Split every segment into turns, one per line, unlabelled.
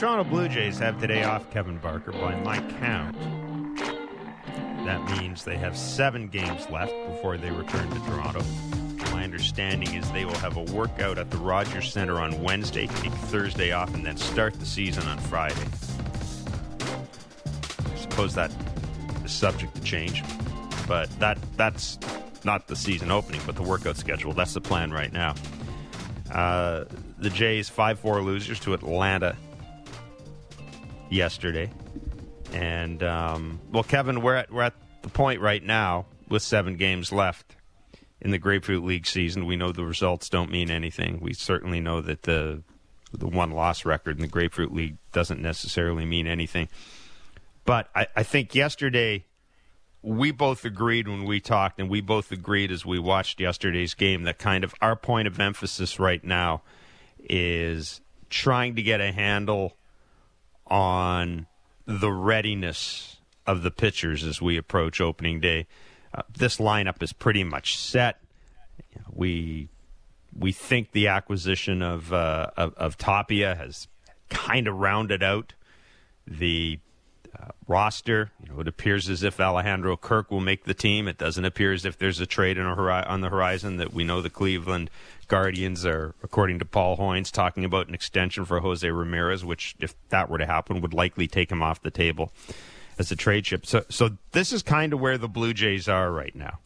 Toronto Blue Jays have today off Kevin Barker by my count. That means they have seven games left before they return to Toronto. My understanding is they will have a workout at the Rogers Center on Wednesday, take Thursday off, and then start the season on Friday. I suppose that is subject to change, but that that's not the season opening, but the workout schedule. That's the plan right now. Uh, the Jays 5 4 losers to Atlanta yesterday. And, um, well, Kevin, we're at, we're at the point right now with seven games left in the Grapefruit League season. We know the results don't mean anything. We certainly know that the the one loss record in the Grapefruit League doesn't necessarily mean anything. But I, I think yesterday we both agreed when we talked, and we both agreed as we watched yesterday's game that kind of our point of emphasis right now is trying to get a handle on the readiness of the pitchers as we approach opening day. Uh, this lineup is pretty much set. We we think the acquisition of uh, of, of Tapia has kind of rounded out the uh, roster. You know, it appears as if Alejandro Kirk will make the team. It doesn't appear as if there's a trade hori- on the horizon. That we know the Cleveland Guardians are, according to Paul Hoynes, talking about an extension for Jose Ramirez, which, if that were to happen, would likely take him off the table as a trade chip. So, so this is kind of where the Blue Jays are right now.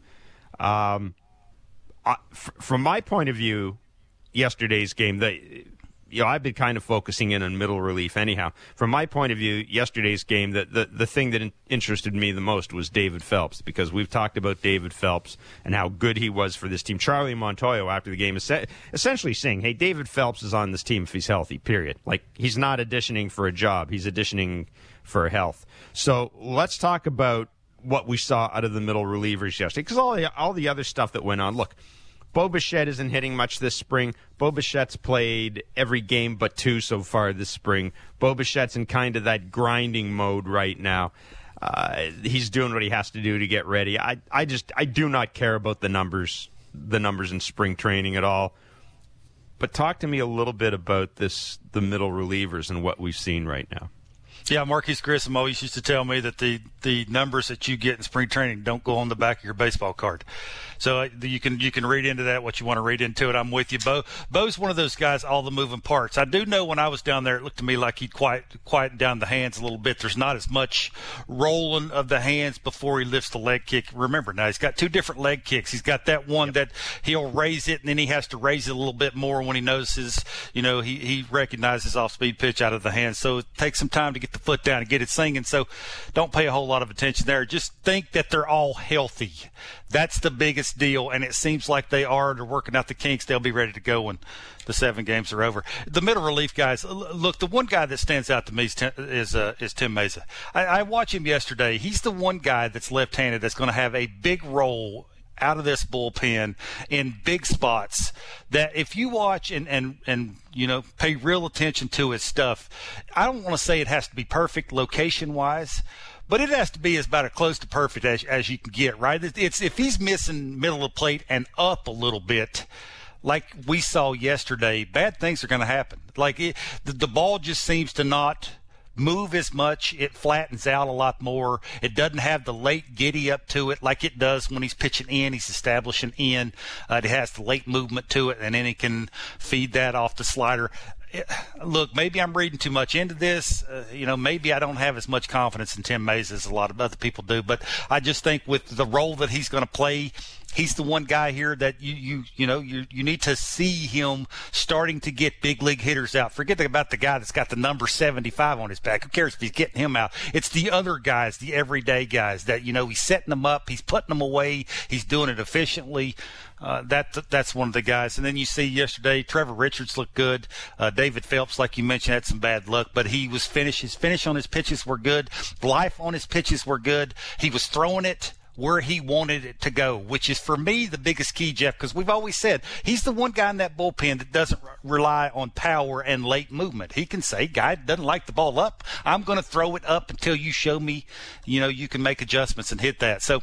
Um, uh, f- from my point of view, yesterday's game, the you know, I've been kind of focusing in on middle relief anyhow. From my point of view, yesterday's game, the, the, the thing that in- interested me the most was David Phelps because we've talked about David Phelps and how good he was for this team. Charlie Montoyo, after the game, is essentially saying, hey, David Phelps is on this team if he's healthy, period. Like, he's not auditioning for a job, he's auditioning for health. So let's talk about what we saw out of the middle relievers yesterday because all the, all the other stuff that went on. Look, Bo Bichette isn't hitting much this spring. Bo Bichette's played every game but two so far this spring. Bo Bichette's in kind of that grinding mode right now. Uh, he's doing what he has to do to get ready. I, I just, I do not care about the numbers, the numbers in spring training at all. But talk to me a little bit about this, the middle relievers and what we've seen right now.
Yeah, Marquis Grissom always used to tell me that the, the numbers that you get in spring training don't go on the back of your baseball card. So uh, you can you can read into that what you want to read into it. I'm with you, Bo. Bo's one of those guys, all the moving parts. I do know when I was down there, it looked to me like he'd quiet quieten down the hands a little bit. There's not as much rolling of the hands before he lifts the leg kick. Remember now, he's got two different leg kicks. He's got that one yep. that he'll raise it, and then he has to raise it a little bit more when he notices, you know, he he recognizes off speed pitch out of the hands. So it takes some time to get the foot down and get it singing. So don't pay a whole lot of attention there. Just think that they're all healthy. That's the biggest deal, and it seems like they are. They're working out the kinks. They'll be ready to go when the seven games are over. The middle relief guys. Look, the one guy that stands out to me is is, uh, is Tim Mayza. I, I watched him yesterday. He's the one guy that's left-handed that's going to have a big role out of this bullpen in big spots that if you watch and, and, and you know pay real attention to his stuff, I don't want to say it has to be perfect location wise, but it has to be as about as close to perfect as, as you can get, right? It's if he's missing middle of the plate and up a little bit, like we saw yesterday, bad things are going to happen. Like it, the, the ball just seems to not move as much. It flattens out a lot more. It doesn't have the late giddy up to it like it does when he's pitching in. He's establishing in. Uh, it has the late movement to it, and then he can feed that off the slider. Look, maybe I'm reading too much into this. Uh, you know, maybe I don't have as much confidence in Tim Mayza as a lot of other people do, but I just think with the role that he's going to play he's the one guy here that you you you know you you need to see him starting to get big league hitters out. Forget about the guy that's got the number 75 on his back. Who cares if he's getting him out? It's the other guys, the everyday guys that you know he's setting them up, he's putting them away, he's doing it efficiently. Uh, that that's one of the guys. And then you see yesterday, Trevor Richards looked good. Uh, David Phelps, like you mentioned, had some bad luck, but he was finished. His finish on his pitches were good. Life on his pitches were good. He was throwing it where he wanted it to go, which is for me the biggest key, Jeff, because we've always said he's the one guy in that bullpen that doesn't rely on power and late movement. He can say, guy doesn't like the ball up. I'm going to throw it up until you show me, you know, you can make adjustments and hit that. So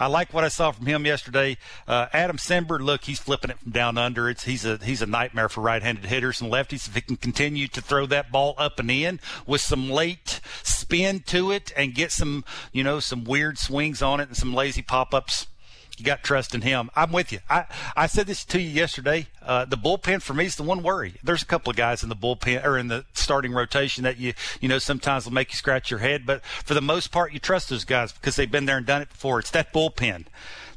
I like what I saw from him yesterday. Uh, Adam Cimber, look, he's flipping it from down under. It's he's a he's a nightmare for right-handed hitters and lefties. If he can continue to throw that ball up and in with some late spin to it and get some you know some weird swings on it and some lazy pop-ups you got trust in him. I'm with you. I, I said this to you yesterday. Uh, the bullpen for me is the one worry. There's a couple of guys in the bullpen or in the starting rotation that you you know sometimes will make you scratch your head, but for the most part, you trust those guys because they've been there and done it before. It's that bullpen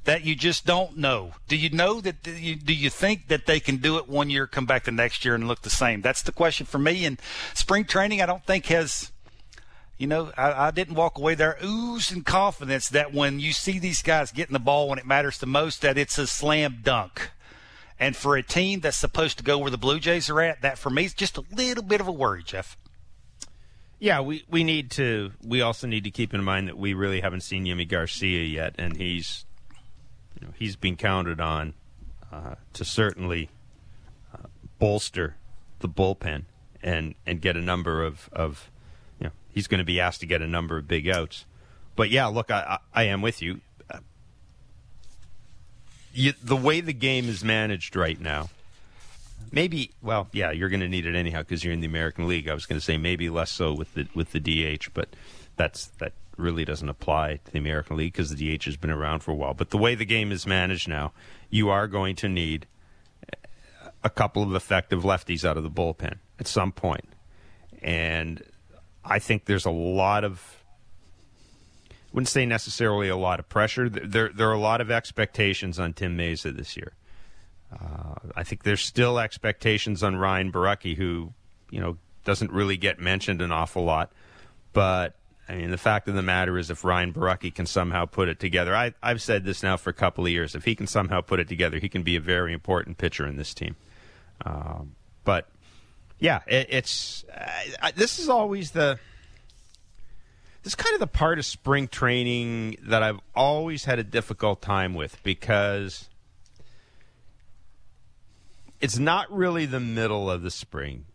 that you just don't know. Do you know that? Do you, do you think that they can do it one year, come back the next year, and look the same? That's the question for me. And spring training, I don't think has you know, I, I, didn't walk away there oozing confidence that when you see these guys getting the ball when it matters the most, that it's a slam dunk. And for a team that's supposed to go where the Blue Jays are at, that for me is just a little bit of a worry, Jeff.
Yeah, we, we need to. We also need to keep in mind that we really haven't seen Yimi Garcia yet, and he's, you know, he's been counted on uh, to certainly uh, bolster the bullpen and and get a number of of he's going to be asked to get a number of big outs. But yeah, look, I, I, I am with you. You. The way the game is managed right now, maybe. Well, yeah, you're going to need it anyhow because you're in the American League. I was going to say maybe less so with the with the DH, but that's that really doesn't apply to the American League because the DH has been around for a while. But the way the game is managed now, you are going to need a couple of effective lefties out of the bullpen at some point. And I think there's a lot of wouldn't say necessarily a lot of pressure. There there are a lot of expectations on Tim Mayza this year. Uh, I think there's still expectations on Ryan Borucki, who you know doesn't really get mentioned an awful lot. But I mean, the fact of the matter is, if Ryan Borucki can somehow put it together, I, I've said this now for a couple of years. If he can somehow put it together, he can be a very important pitcher in this team. Um, but yeah, it, it's uh, this is always the this is kind of the part of spring training that I've always had a difficult time with because it's not really the middle of the spring.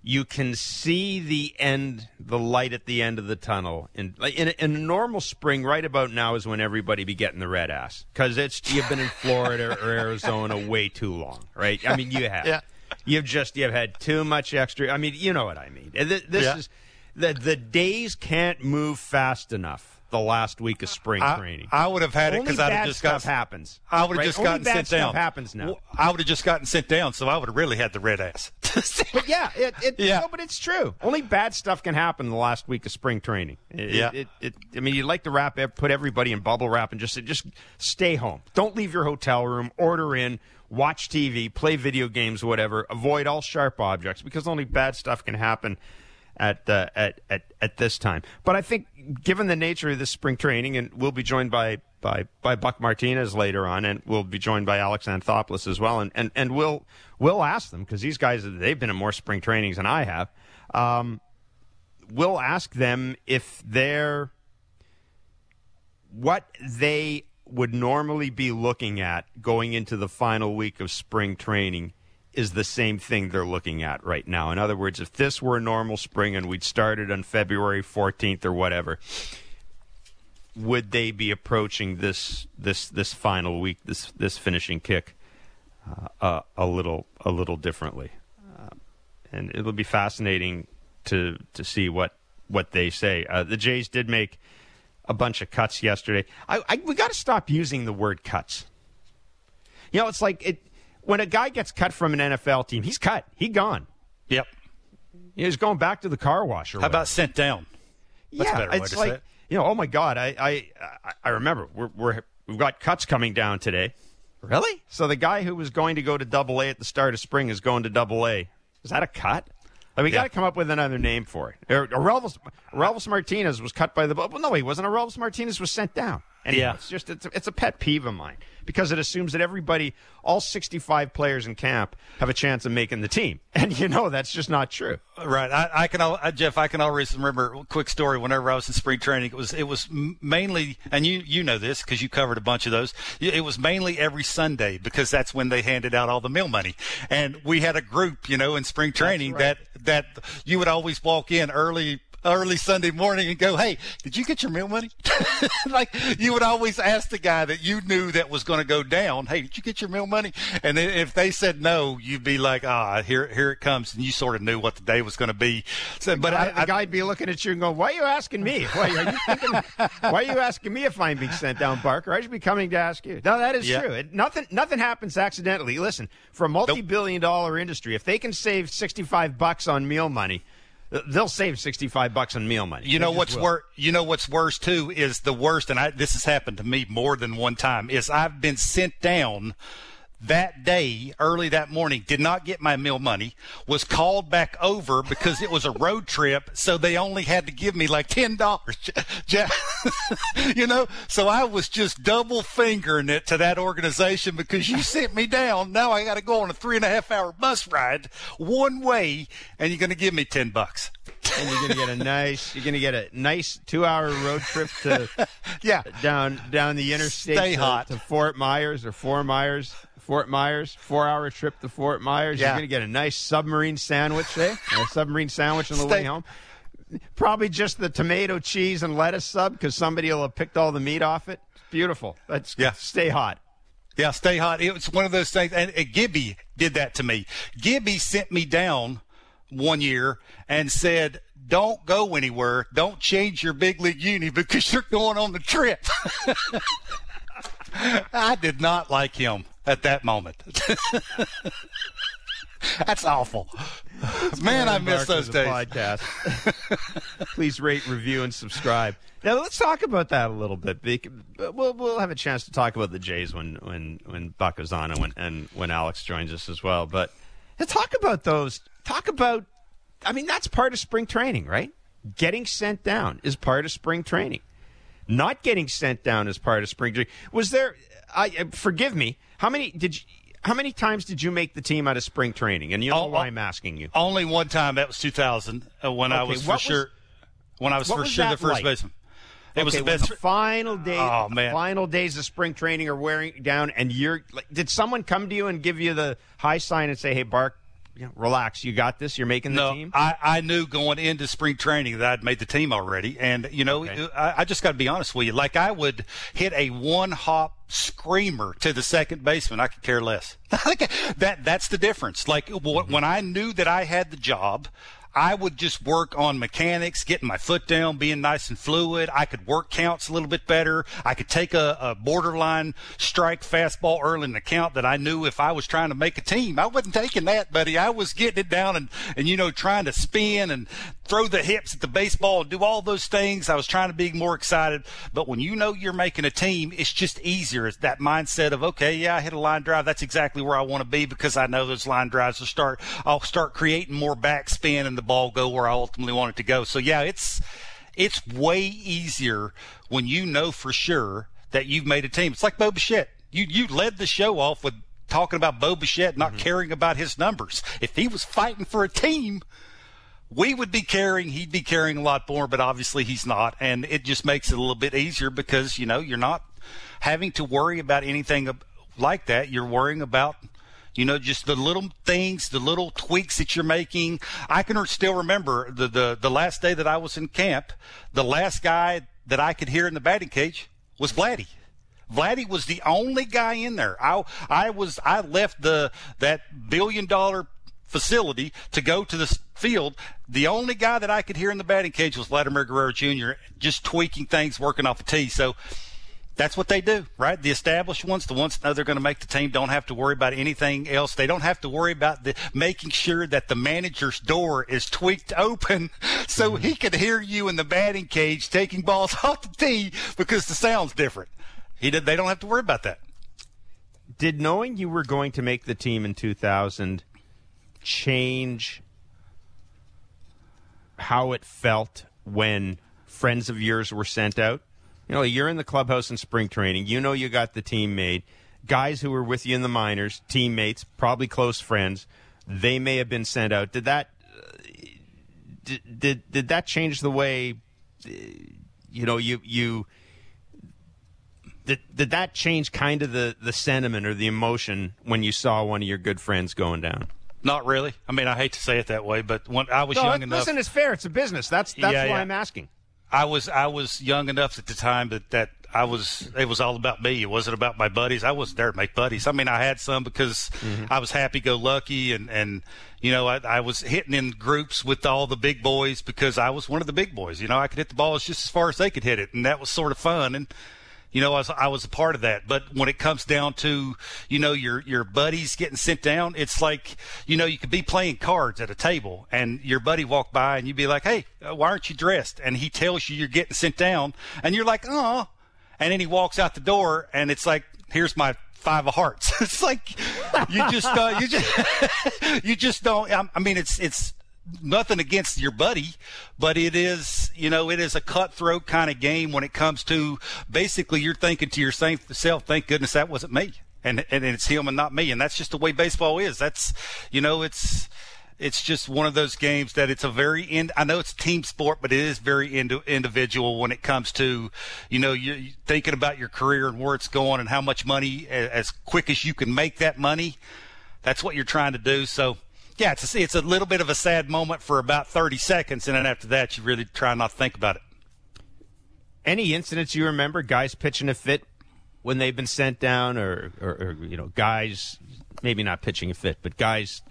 You can see the end, the light at the end of the tunnel. In, in, in a normal spring, right about now is when everybody be getting the red ass because it's you've been in Florida or Arizona way too long, right? I mean, you have.
yeah.
You've just you've had too much extra. I mean, you know what I mean. This yeah. is the the days can't move fast enough. The last week of spring
I,
training,
I would have had it because I'd have just
stuff
got
happens.
I would have right? just gotten
Only
sent down.
Happens now.
I would have just gotten sent down, so I would have really had the red ass.
but yeah, it, it,
yeah.
No, but it's true. Only bad stuff can happen the last week of spring training. It,
yeah.
It, I mean, you'd like to wrap, put everybody in bubble wrap, and just just stay home. Don't leave your hotel room. Order in watch TV, play video games, whatever. Avoid all sharp objects because only bad stuff can happen at uh, at, at at this time. But I think, given the nature of this spring training, and we'll be joined by by by Buck Martinez later on, and we'll be joined by Alex Anthopoulos as well, and and and we'll we'll ask them because these guys they've been in more spring trainings than I have. Um, we'll ask them if they're what they would normally be looking at going into the final week of spring training is the same thing they're looking at right now. In other words, if this were a normal spring and we'd started on February 14th or whatever, would they be approaching this this this final week, this this finishing kick, uh, uh, a little a little differently? Uh, and it'll be fascinating to to see what what they say. Uh, the Jays did make a bunch of cuts yesterday. I, I we got to stop using the word cuts. You know, it's like it when a guy gets cut from an NFL team, he's cut. He gone.
Yep.
He's going back to the car wash.
How whatever. about sent down? That's
yeah, it's like it. you know. Oh my God! I I I remember we're, we're we've got cuts coming down today.
Really?
So the guy who was going to go to Double A at the start of spring is going to Double A. Is that a cut? Like, we yeah. got to come up with another name for it. Er, Orelvis, Orelvis Martinez was cut by the. Well, no, he wasn't. Orelvis Martinez was sent down. Anyway, yeah. it's just it's a, it's a pet peeve of mine because it assumes that everybody, all 65 players in camp, have a chance of making the team, and you know that's just not true.
Right. I, I can, uh, Jeff. I can always remember a quick story. Whenever I was in spring training, it was it was mainly, and you you know this because you covered a bunch of those. It was mainly every Sunday because that's when they handed out all the meal money, and we had a group, you know, in spring training right. that that you would always walk in early early Sunday morning and go, "Hey, did you get your meal money?" like you would always ask the guy that you knew that was going to go down, "Hey, did you get your meal money?" And then if they said no, you'd be like, "Ah, here here it comes," and you sort of knew what the day was going to be.
So, but I, the guy'd be looking at you and going, "Why are you asking me? Why are you thinking? why are you asking me if I'm being sent down, Barker? I should be coming to ask you." No, that is yeah. true. It, nothing nothing happens accidentally. Listen, for a multi-billion dollar industry, if they can save sixty-five bucks on meal money they'll save 65 bucks on meal money.
You know what's worse you know what's worse too is the worst and I, this has happened to me more than one time is I've been sent down that day, early that morning, did not get my meal money, was called back over because it was a road trip, so they only had to give me like ten dollars. you know, so I was just double fingering it to that organization because you sent me down. Now I got to go on a three and a half hour bus ride one way, and you're going to give me ten bucks.
and you're going to get a nice you're going to get a nice two hour road trip to
yeah
down down the interstate
Stay
to,
hot.
to Fort Myers or Fort Myers Fort Myers, four hour trip to Fort Myers. Yeah. You're going to get a nice submarine sandwich, eh? a submarine sandwich on the Stay. way home. Probably just the tomato, cheese, and lettuce sub because somebody will have picked all the meat off it. Beautiful. Let's yeah. stay hot.
Yeah, stay hot. It was one of those things. And, and Gibby did that to me. Gibby sent me down one year and said, don't go anywhere. Don't change your big league uni because you're going on the trip. I did not like him at that moment. That's awful. Man, I miss those days.
Podcast. Please rate, review, and subscribe. Now let's talk about that a little bit. We'll we'll have a chance to talk about the Jays when when when Buck is on and when and when Alex joins us as well. But talk about those. Talk about. I mean, that's part of spring training, right? Getting sent down is part of spring training. Not getting sent down is part of spring training. Was there? I uh, forgive me. How many did you? How many times did you make the team out of spring training? And you know oh, why I'm asking you.
Only one time. That was 2000 uh, when okay, I was for was, sure. When I was for was sure the first like? baseman.
It okay, was the best. The final day. Oh man! Final days of spring training are wearing down, and you're. Like, did someone come to you and give you the high sign and say, "Hey, Bark, you know, relax. You got this. You're making the
no,
team.
I, I knew going into spring training that I'd made the team already, and you know, okay. I, I just got to be honest with you. Like I would hit a one hop screamer to the second baseman. I could care less. that that's the difference. Like mm-hmm. when I knew that I had the job, I would just work on mechanics, getting my foot down, being nice and fluid. I could work counts a little bit better. I could take a, a borderline strike fastball early in the count that I knew if I was trying to make a team, I wasn't taking that, buddy. I was getting it down and, and, you know, trying to spin and throw the hips at the baseball and do all those things. I was trying to be more excited. But when you know you're making a team, it's just easier. It's that mindset of, okay, yeah, I hit a line drive. That's exactly where I want to be because I know those line drives will start, I'll start creating more backspin and the ball go where I ultimately want it to go. So yeah, it's it's way easier when you know for sure that you've made a team. It's like Bo Bichette. You you led the show off with talking about Bo Bichette not mm-hmm. caring about his numbers. If he was fighting for a team, we would be caring, he'd be caring a lot more, but obviously he's not. And it just makes it a little bit easier because, you know, you're not having to worry about anything like that. You're worrying about you know, just the little things, the little tweaks that you're making. I can still remember the, the, the last day that I was in camp, the last guy that I could hear in the batting cage was Vladdy. Vladdy was the only guy in there. I, I was, I left the, that billion dollar facility to go to the field. The only guy that I could hear in the batting cage was Vladimir Guerrero Jr., just tweaking things, working off a tee. So that's what they do, right? The established ones, the ones that know they're going to make the team, don't have to worry about anything else. They don't have to worry about the, making sure that the manager's door is tweaked open so he can hear you in the batting cage taking balls off the tee because the sound's different. He did, they don't have to worry about that.
Did knowing you were going to make the team in 2000 change how it felt when friends of yours were sent out? You know, you're in the clubhouse in spring training. You know you got the team made. Guys who were with you in the minors, teammates, probably close friends, they may have been sent out. Did that uh, did, did did that change the way uh, you know you you did, did that change kind of the, the sentiment or the emotion when you saw one of your good friends going down?
Not really. I mean, I hate to say it that way, but when I was
no,
young
listen,
enough,
listen, it's fair. It's a business. That's that's
Yeah,
why
yeah.
I'm asking.
I was I was young enough at the time that that I was it was all about me. It wasn't about my buddies. I wasn't there to make buddies. I mean, I had some because mm-hmm. I was happy go lucky and and you know I, I was hitting in groups with all the big boys because I was one of the big boys. You know, I could hit the balls just as far as they could hit it, and that was sort of fun and. You know, I was, I was a part of that. But when it comes down to, you know, your your buddies getting sent down, it's like, you know, you could be playing cards at a table, and your buddy walk by, and you'd be like, "Hey, uh, why aren't you dressed?" And he tells you you're getting sent down, and you're like, "Oh," and then he walks out the door, and it's like, "Here's my five of hearts." it's like you just uh, you just you just don't. I mean, it's it's nothing against your buddy, but it is, you know, it is a cutthroat kind of game when it comes to basically you're thinking to yourself, thank goodness that wasn't me. And, and it's him and not me. And that's just the way baseball is. That's, you know, it's, it's just one of those games that it's a very in, I know it's team sport, but it is very ind- individual when it comes to, you know, you thinking about your career and where it's going and how much money as quick as you can make that money. That's what you're trying to do. So, yeah, it's a, it's a little bit of a sad moment for about 30 seconds, and then after that, you really try not to think about it.
Any incidents you remember? Guys pitching a fit when they've been sent down, or, or, or you know, guys maybe not pitching a fit, but guys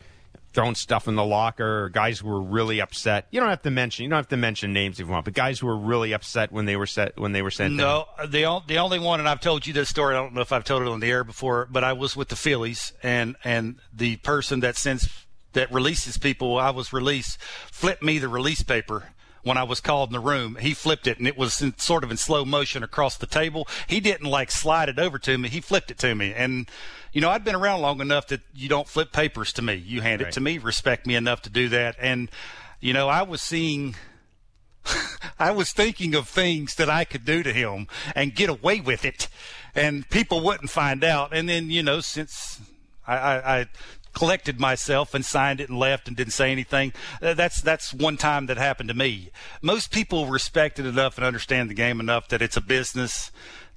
throwing stuff in the locker, or guys who were really upset. You don't have to mention. You don't have to mention names if you want, but guys who were really upset when they were set when they were sent down.
No, the the only one, and I've told you this story. I don't know if I've told it on the air before, but I was with the Phillies, and and the person that sends that releases people, I was released, flipped me the release paper. When I was called in the room, he flipped it and it was in, sort of in slow motion across the table. He didn't like slide it over to me. He flipped it to me. And, you know, I'd been around long enough that you don't flip papers to me. You hand
Right.
it to me, respect me enough to do that. And, you know, I was seeing I was thinking of things that I could do to him and get away with it, and people wouldn't find out. And then, you know, since I, I, I collected myself and signed it and left and didn't say anything, that's that's one time that happened to me. Most people respect it enough and understand the game enough that it's a business.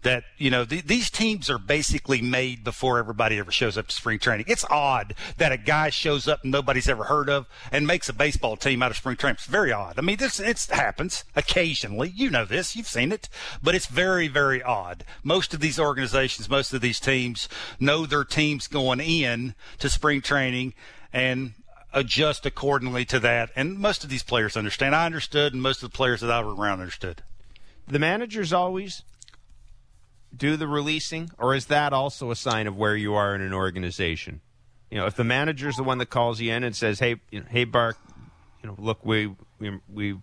That you know th- these teams are basically made before everybody ever shows up to spring training. It's odd that a guy shows up nobody's ever heard of and makes a baseball team out of spring training. It's very odd. I mean, this it happens occasionally. You know this. You've seen it, but it's very very odd. Most of these organizations, most of these teams know their teams going in to spring training and adjust accordingly to that. And most of these players understand. I understood, and most of the players that I was around understood.
The managers always do the releasing, or is that also a sign of where you are in an organization? You know, if the manager's the one that calls you in and says, "Hey, you know, hey, Bark, you know, look, we we we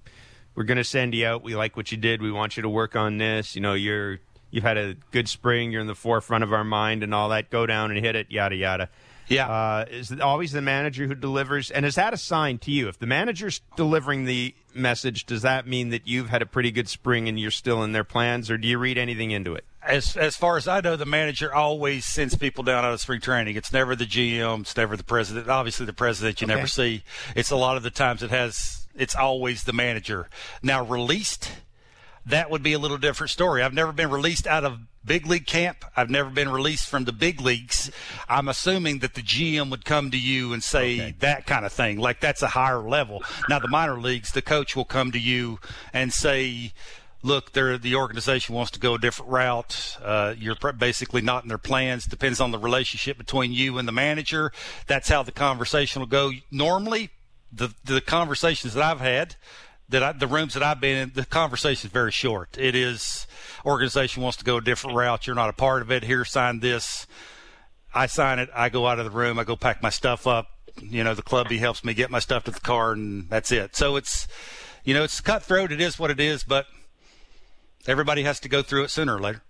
we're going to send you out. We like what you did. We want you to work on this. You know, you're you've had a good spring. You're in the forefront of our mind and all that. Go down and hit it. Yada yada."
Yeah.
Uh, is it always the manager who delivers? And is that a sign to you? If the manager's delivering the message, does that mean that you've had a pretty good spring and you're still in their plans, or do you read anything into it?
As as far as I know, the manager always sends people down out of spring training. It's never the GM. It's never the president. Obviously, the president you
Okay.
never see. It's a lot of the times it has. It's always the manager. Now released, that would be a little different story. I've never been released out of big league camp. I've never been released from the big leagues. I'm assuming that the GM would come to you and say
Okay.
that kind of thing. Like that's a higher level. Now the minor leagues, the coach will come to you and say, look, the organization wants to go a different route. Uh, you're basically not in their plans. Depends on the relationship between you and the manager. That's how the conversation will go. Normally, the the conversations that I've had, that I, the rooms that I've been in, the conversation is very short. It is organization wants to go a different route. You're not a part of it. Here, sign this. I sign it. I go out of the room. I go pack my stuff up. You know, the clubby helps me get my stuff to the car, and that's it. So it's, you know, it's cutthroat. It is what it is, but everybody has to go through it sooner or later.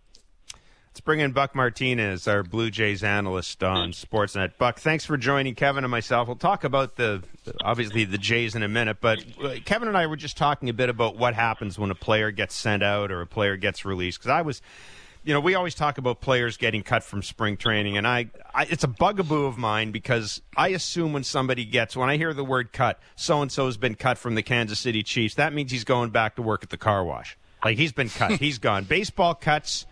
Let's bring in Buck Martinez, our Blue Jays analyst on Sportsnet. Buck, thanks for joining Kevin and myself. We'll talk about the obviously the Jays in a minute, but uh, Kevin and I were just talking a bit about what happens when a player gets sent out or a player gets released. Because I was, you know, we always talk about players getting cut from spring training, and I, I it's a bugaboo of mine because I assume when somebody gets when I hear the word cut, so and so has been cut from the Kansas City Chiefs. That means he's going back to work at the car wash. Like he's been cut, he's gone. Baseball cuts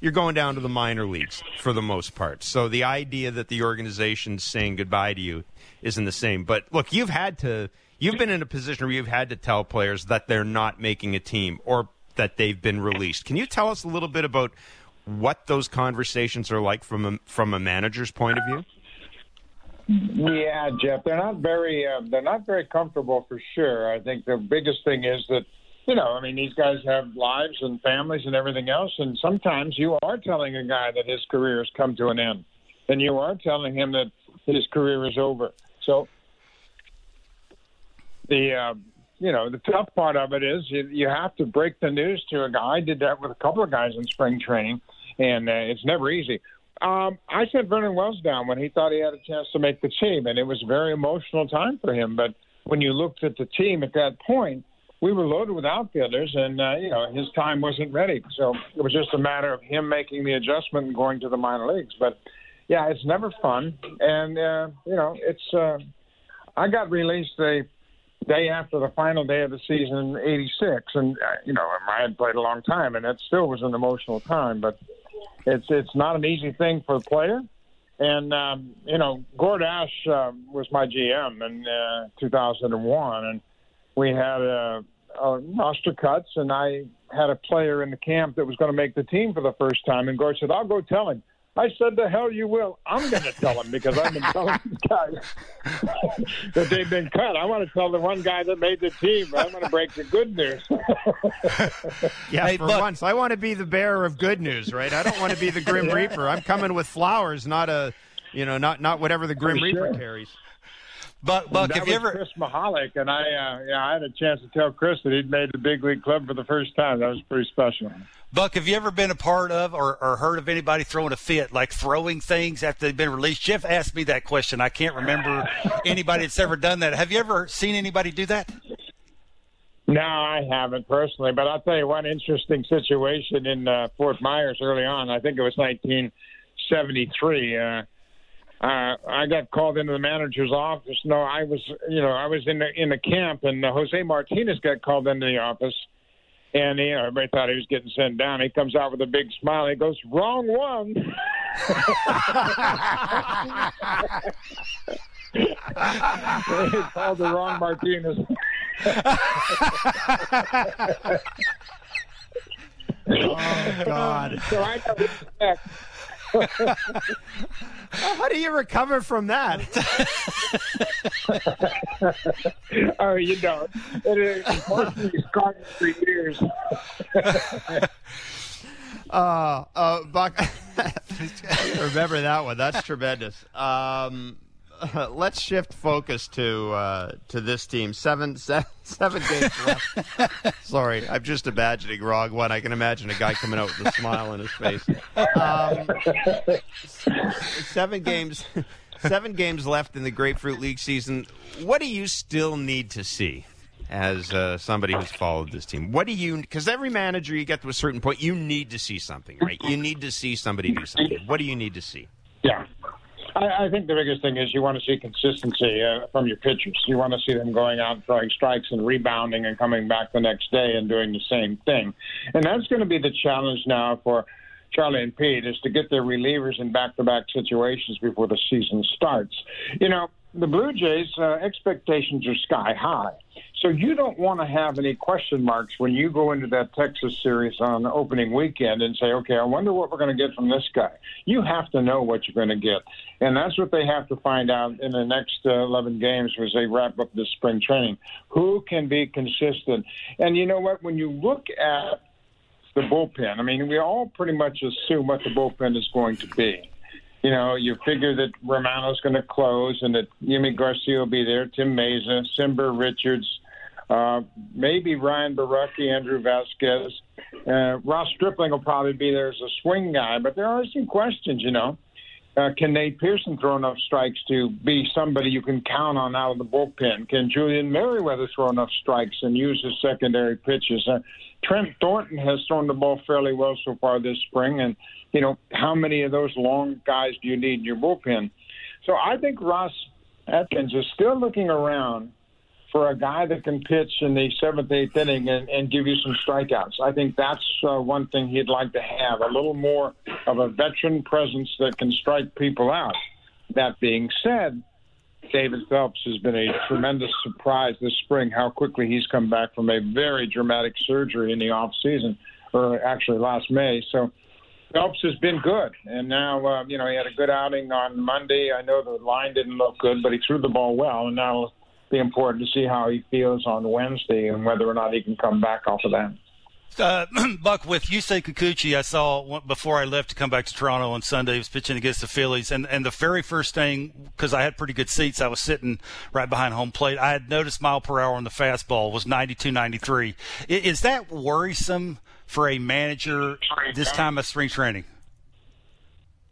you're going down to the minor leagues for the most part. So the idea that the organization's saying goodbye to you isn't the same. But look, you've had to you've been in a position where you've had to tell players that they're not making a team or that they've been released. Can you tell us a little bit about what those conversations are like from a, from a manager's point of view?
Yeah, Jeff, they're not very uh, they're not very comfortable for sure. I think the biggest thing is that you know, I mean, these guys have lives and families and everything else, and sometimes you are telling a guy that his career has come to an end, and you are telling him that his career is over. So the uh, you know the tough part of it is you, you have to break the news to a guy. I did that with a couple of guys in spring training, and uh, it's never easy. Um, I sent Vernon Wells down when he thought he had a chance to make the team, and it was a very emotional time for him. But when you looked at the team at that point, we were loaded with outfielders, and uh, you know his time wasn't ready. So it was just a matter of him making the adjustment and going to the minor leagues. But yeah, it's never fun, and uh, you know it's. Uh, I got released the day after the final day of the season in '86, and uh, you know I had played a long time, and it still was an emotional time. But it's it's not an easy thing for the player. And um, you know, Gord Ash uh, was my GM in uh, 2001, and we had a, a roster cuts, and I had a player in the camp that was going to make the team for the first time. And Gord said, "I'll go tell him." I said, "The hell you will! I'm going to tell him because I've been telling these guys that they've been cut. I want to tell the one guy that made the team. I'm going to break the good news."
yeah, hey, for look, once, I want to be the bearer of good news, right? I don't want to be the Grim yeah. Reaper. I'm coming with flowers, not a, you know, not not whatever the Grim Reaper carries.
Buck, Buck,
that
have you ever
Chris Michalak and I? Uh, yeah, I had a chance to tell Chris that he'd made the big league club for the first time. That was pretty special.
Buck, have you ever been a part of or, or heard of anybody throwing a fit, like throwing things after they've been released? Jeff asked me that question. I can't remember anybody that's ever done that. Have you ever seen anybody do that?
No, I haven't personally, but I'll tell you one interesting situation in uh, Fort Myers early on. I think it was 1973. Uh, uh, I got called into the manager's office. No, I was, you know, I was in the in the camp, and uh, Jose Martinez got called into the office, and you know, everybody thought he was getting sent down. He comes out with a big smile. He goes, "Wrong one." he called the wrong Martinez.
oh God!
So I got respect.
How do you recover from that?
oh, you don't. It is Martin's gone for years.
uh, uh, Buck, remember that one. That's tremendous. Um, let's shift focus to uh, to this team. Seven, seven, seven games left. Sorry, I'm just imagining wrong one. I can imagine a guy coming out with a smile on his face. Um, seven games, seven games left in the Grapefruit League season. What do you still need to see? As uh, somebody who's followed this team, what do you? Because every manager you get to a certain point, you need to see something, right? You need to see somebody do something. What do you need to see?
Yeah, I, I think the biggest thing is you want to see consistency uh, from your pitchers. You want to see them going out throwing strikes and rebounding and coming back the next day and doing the same thing. And that's going to be the challenge now for Charlie and Pete is to get their relievers in back-to-back situations before the season starts. You know, the Blue Jays' uh, expectations are sky high. So you don't want to have any question marks when you go into that Texas series on opening weekend and say, okay, I wonder what we're going to get from this guy. You have to know what you're going to get. And that's what they have to find out in the next uh, 11 games as they wrap up this spring training. Who can be consistent? And you know what? When you look at the bullpen, I mean, we all pretty much assume what the bullpen is going to be you know, you figure that Romano's going to close and that Yimi Garcia will be there, Tim Mayza, Cimber Richards, uh, maybe Ryan Borucki, Andrew Vasquez. Uh, Ross Stripling will probably be there as a swing guy, but there are some questions, you know. Uh, can Nate Pearson throw enough strikes to be somebody you can count on out of the bullpen? Can Julian Merryweather throw enough strikes and use his secondary pitches? Uh, Trent Thornton has thrown the ball fairly well so far this spring, and you know how many of those long guys do you need in your bullpen? So I think Ross Atkins is still looking around for a guy that can pitch in the seventh, eighth inning and, and give you some strikeouts. I think that's uh, one thing he'd like to have a little more of a veteran presence that can strike people out. That being said, David Phelps has been a tremendous surprise this spring. How quickly he's come back from a very dramatic surgery in the off season, or actually last May. So Phelps has been good, and now uh, you know he had a good outing on Monday. I know the line didn't look good, but he threw the ball well, and now be important to see how he feels on Wednesday and whether or not he can come back off of that.
Uh, Buck, with Yusei Kikuchi, I saw before I left to come back to Toronto on Sunday. He was pitching against the Phillies, and and the very first thing because I had pretty good seats, I was sitting right behind home plate. I had noticed mile per hour on the fastball was 92, 93. Is that worrisome for a manager this time of spring training?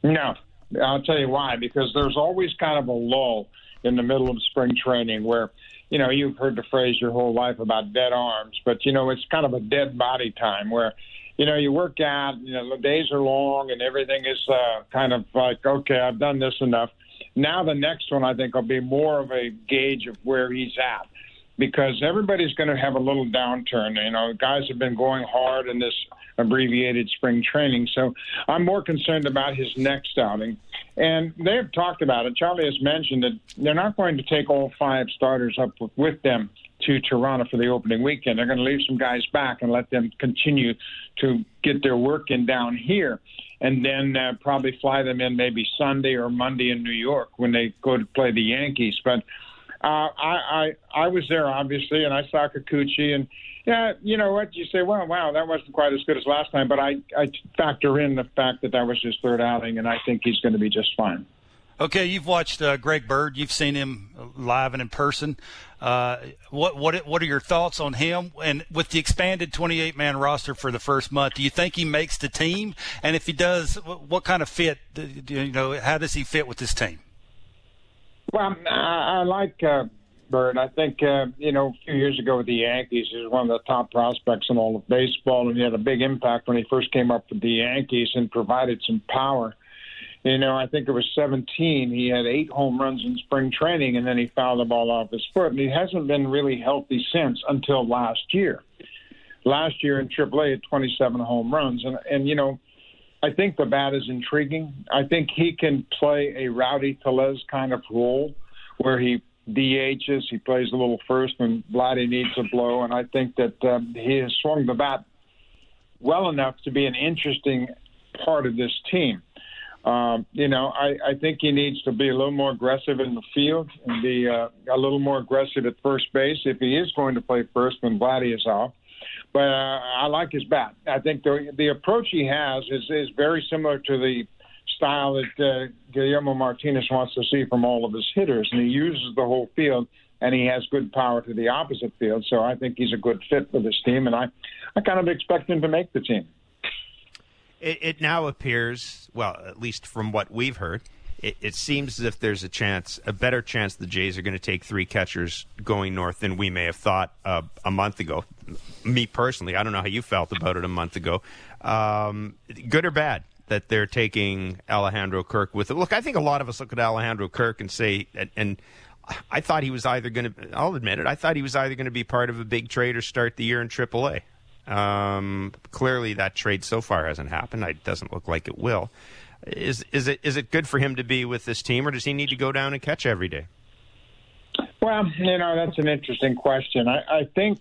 No, I'll tell you why. Because there's always kind of a lull in the middle of spring training where you know, you've heard the phrase your whole life about dead arms, but you know, it's kind of a dead body time where, you know, you work out, you know, the days are long and everything is uh, kind of like, okay, I've done this enough. Now the next one I think will be more of a gauge of where he's at because everybody's going to have a little downturn. You know, guys have been going hard in this abbreviated spring training. So I'm more concerned about his next outing. And they have talked about it. Charlie has mentioned that they're not going to take all five starters up with them to Toronto for the opening weekend. They're going to leave some guys back and let them continue to get their work in down here. And then uh, probably fly them in maybe Sunday or Monday in New York when they go to play the Yankees. But uh, I, I I was there obviously, and I saw Kikuchi, and yeah, you know what? You say, well, wow, that wasn't quite as good as last time, but I, I factor in the fact that that was his third outing, and I think he's going to be just fine.
Okay, you've watched uh, Greg Bird. You've seen him live and in person. Uh, what what what are your thoughts on him? And with the expanded 28 man roster for the first month, do you think he makes the team? And if he does, what kind of fit? Do, You know, how does he fit with this team?
Well, I, I like uh, Bird. I think uh, you know a few years ago with the Yankees, he was one of the top prospects in all of baseball, and he had a big impact when he first came up with the Yankees and provided some power. You know, I think it was 17. He had eight home runs in spring training, and then he fouled the ball off his foot, and he hasn't been really healthy since until last year. Last year in AAA, had 27 home runs, and and you know. I think the bat is intriguing. I think he can play a Rowdy Tellez kind of role where he DHs. He plays a little first when Vladdy needs a blow, and I think that um, he has swung the bat well enough to be an interesting part of this team. Um, you know, I, I think he needs to be a little more aggressive in the field and be uh, a little more aggressive at first base if he is going to play first when Vladdy is off. But uh, I like his bat. I think the the approach he has is is very similar to the style that uh, Guillermo Martinez wants to see from all of his hitters, and he uses the whole field, and he has good power to the opposite field. So I think he's a good fit for this team, and I, I kind of expect him to make the team.
It, it now appears, well, at least from what we've heard, it, it, seems as if there's a chance, a better chance the Jays are going to take three catchers going north than we may have thought uh, a month ago. Me personally, I don't know how you felt about it a month ago. Um, good or bad? that they're taking Alejandro Kirk with it. Look, I think a lot of us look at Alejandro Kirk and say, and, and I thought he was either going to, I'll admit it, I thought he was either going to be part of a big trade or start the year in AAA. Um, clearly, that trade so far hasn't happened. It doesn't look like it will. Is is it is it good for him to be with this team, or does he need to go down and catch every day?
Well, you know that's an interesting question. I, I think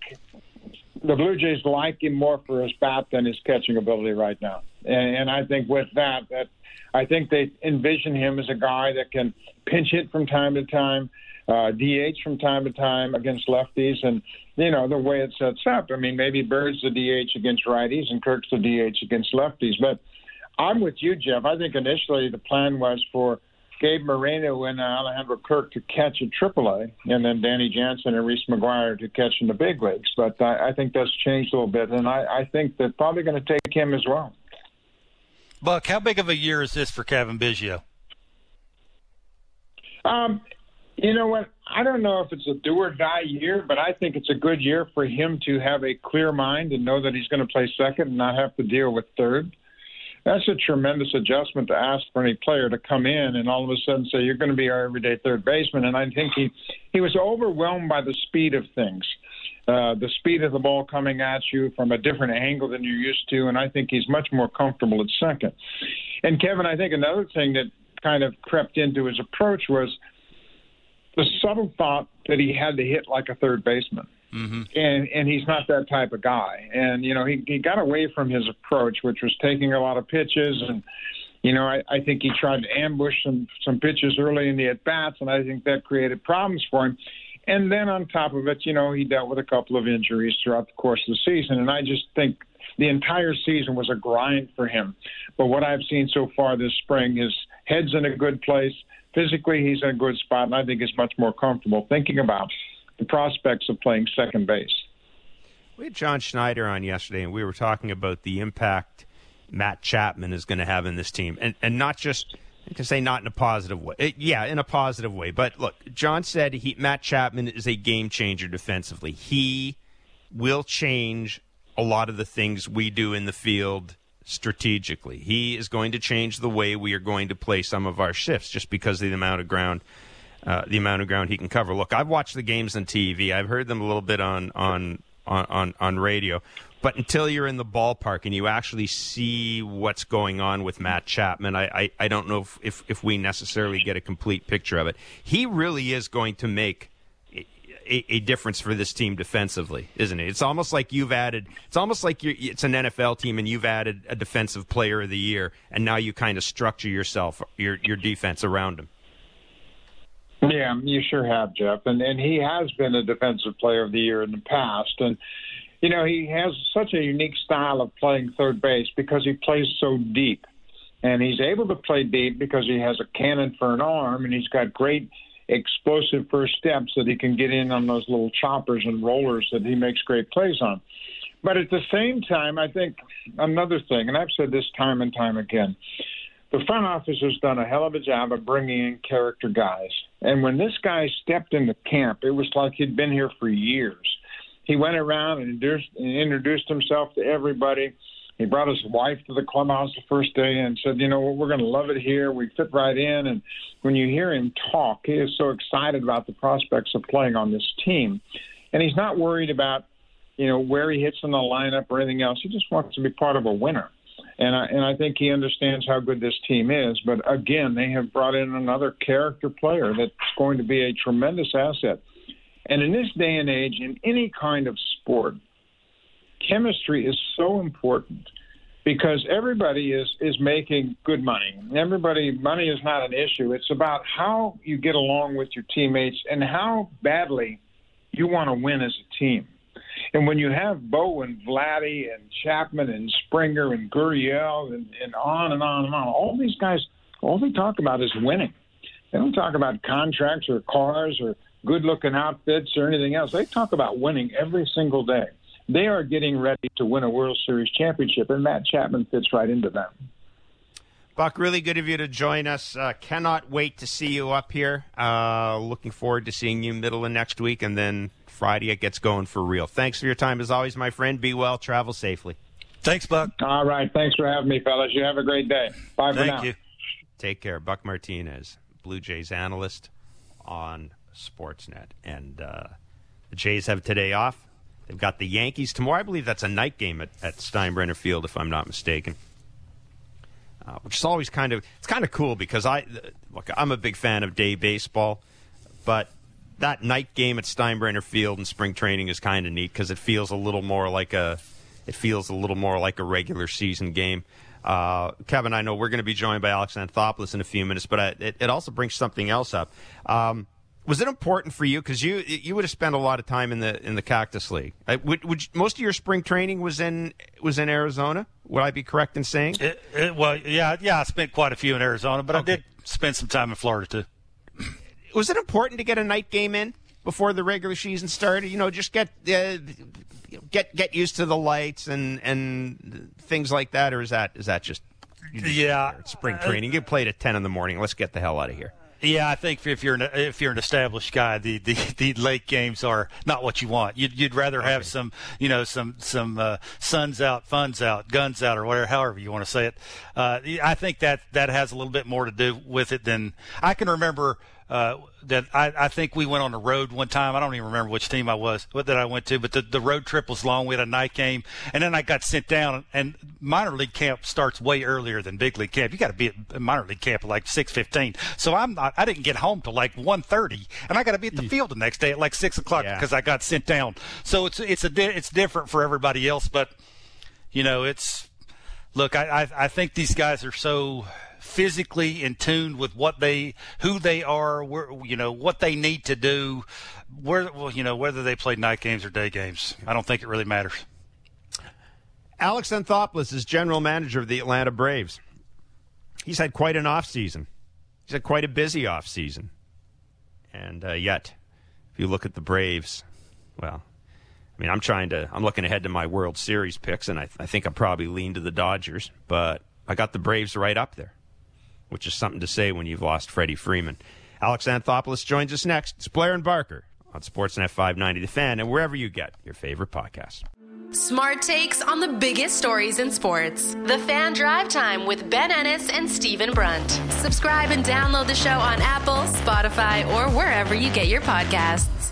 the Blue Jays like him more for his bat than his catching ability right now. And, and I think with that, that I think they envision him as a guy that can pinch hit from time to time, uh, DH from time to time against lefties, and you know the way it sets up. I mean, maybe Bird's the DH against righties and Kirk's the DH against lefties. But I'm with you, Jeff. I think initially the plan was for Gabe Moreno and uh, Alejandro Kirk to catch at AAA, and then Danny Jansen and Reese McGuire to catch in the big leagues. But I, I think that's changed a little bit, and I, I think they're probably going to take him as well.
Buck, how big of a year is this for Cavan Biggio?
Um, you know what? I don't know if it's a do or die year, but I think it's a good year for him to have a clear mind and know that he's going to play second and not have to deal with third. That's a tremendous adjustment to ask for any player to come in and all of a sudden say you're going to be our everyday third baseman. And I think he he was overwhelmed by the speed of things. Uh, the speed of the ball coming at you from a different angle than you're used to, and I think he's much more comfortable at second. And Kevin, I think another thing that kind of crept into his approach was the subtle thought that he had to hit like a third baseman. Mm-hmm. And and he's not that type of guy. And you know, he he got away from his approach, which was taking a lot of pitches and you know, I, I think he tried to ambush some some pitches early in the at bats, and I think that created problems for him. And then on top of it, you know, he dealt with a couple of injuries throughout the course of the season, and I just think the entire season was a grind for him. But what I've seen so far this spring, his head's in a good place. Physically, he's in a good spot, and I think he's much more comfortable thinking about the prospects of playing second base.
We had John Schneider on yesterday, and we were talking about the impact Matt Chapman is going to have in this team, and and not just to say not in a positive way. It, yeah, in a positive way. But look, John said he Matt Chapman is a game changer defensively. He will change a lot of the things we do in the field strategically. He is going to change the way we are going to play some of our shifts just because of the amount of ground uh, the amount of ground he can cover. Look, I've watched the games on TV. I've heard them a little bit on on on on, radio. But until you're in the ballpark and you actually see what's going on with Matt Chapman, I, I, I don't know if, if, if we necessarily get a complete picture of it. He really is going to make a, a, difference for this team defensively, isn't it? It's almost like you've added. It's almost like you're, it's an NFL team, and you've added a defensive player of the year, and now you kind of structure yourself your your defense around him.
Yeah, you sure have, Jeff, and and he has been a defensive player of the year in the past, and you know he has such a unique style of playing third base because he plays so deep, and he's able to play deep because he has a cannon for an arm, and he's got great explosive first steps that he can get in on those little choppers and rollers that he makes great plays on. But at the same time, I think another thing, and I've said this time and time again, the front office has done a hell of a job of bringing in character guys. And when this guy stepped into camp, it was like he'd been here for years. He went around and introduced himself to everybody. He brought his wife to the clubhouse the first day and said, "You know, what? we're going to love it here. We fit right in." And when you hear him talk, he is so excited about the prospects of playing on this team, and he's not worried about, you know, where he hits in the lineup or anything else. He just wants to be part of a winner and I, and I think he understands how good this team is. But again, they have brought in another character player that's going to be a tremendous asset. And in this day and age, in any kind of sport, chemistry is so important because everybody is is making good money. Everybody, money is not an issue. It's about how you get along with your teammates and how badly you want to win as a team. And when you have Bo and Vladdy and Chapman and Springer and Gurriel and, and on and on and on, all these guys, all they talk about is winning. They don't talk about contracts or cars or good looking outfits or anything else. They talk about winning every single day. They are getting ready to win a World Series championship, and Matt Chapman fits right into them.
Buck, really good of you to join us. Uh, cannot wait to see you up here. Uh, looking forward to seeing you middle of next week, and then Friday it gets going for real. Thanks for your time as always, my friend. Be well, travel safely.
Thanks, Buck.
All right. Thanks for having me, fellas. You have a great day. Bye
Thank
for now.
Thank you.
Take care. Buck Martinez, Blue Jays analyst on Sportsnet. And uh, the Jays have today off. They've got the Yankees tomorrow. I believe that's a night game at, at Steinbrenner Field, if I'm not mistaken. Uh, which is always kind of it's kind of cool because I look I'm a big fan of day baseball, but that night game at Steinbrenner Field in spring training is kind of neat because it feels a little more like a it feels a little more like a regular season game. Uh, Kevin, I know we're going to be joined by Alex Anthopoulos in a few minutes, but I, it, it, also brings something else up. Um, was it important for you because you you would have spent a lot of time in the in the Cactus League? Uh, would, would, most of your spring training was in was in Arizona? Would I be correct in saying?
It, it, well, yeah, yeah. I spent quite a few in Arizona, but okay. I did spend some time in Florida too
was it important to get a night game in before the regular season started? You know, just get uh, get get used to the lights and and things like that, or is that is that just
yeah
spring training? You played at ten in the morning. Let's get the hell out of here.
Yeah, I think if you're an, if you're an established guy, the, the, the late games are not what you want. You'd, you'd rather have okay. some you know some some uh, suns out, funds out, guns out, or whatever, however you want to say it. Uh, I think that that has a little bit more to do with it than I can remember uh, that I, I think we went on the road one time. I don't even remember which team I was, what that I went to, but the, the road trip was long. We had a night game, and then I got sent down. And minor league camp starts way earlier than big league camp. You got to be at minor league camp at like six fifteen. So I'm not. I didn't get home till like one thirty, and I got to be at the field the next day at like six o'clock because. I got sent down. So it's it's a it's different for everybody else, but you know it's look. I I, I think these guys are so physically in tune with what they, who they are, where, you know, what they need to do, where, well, you know, whether they play night games or day games. I don't think it really matters.
Alex Anthopoulos is general manager of the Atlanta Braves. He's had quite an off season. He's had quite a busy off season, and uh, yet, if you look at the Braves, well, I mean, I'm trying to. I'm looking ahead to my World Series picks, and I, I think I probably lean to the Dodgers, but I got the Braves right up there which is something to say when you've lost Freddie Freeman. Alex Anthopoulos joins us next. It's Blair and Barker on Sportsnet 590 The Fan and wherever you get your favorite podcast.
Smart takes on the biggest stories in sports. The Fan Drive Time with Ben Ennis and Stephen Brunt. Subscribe and download the show on Apple, Spotify, or wherever you get your podcasts.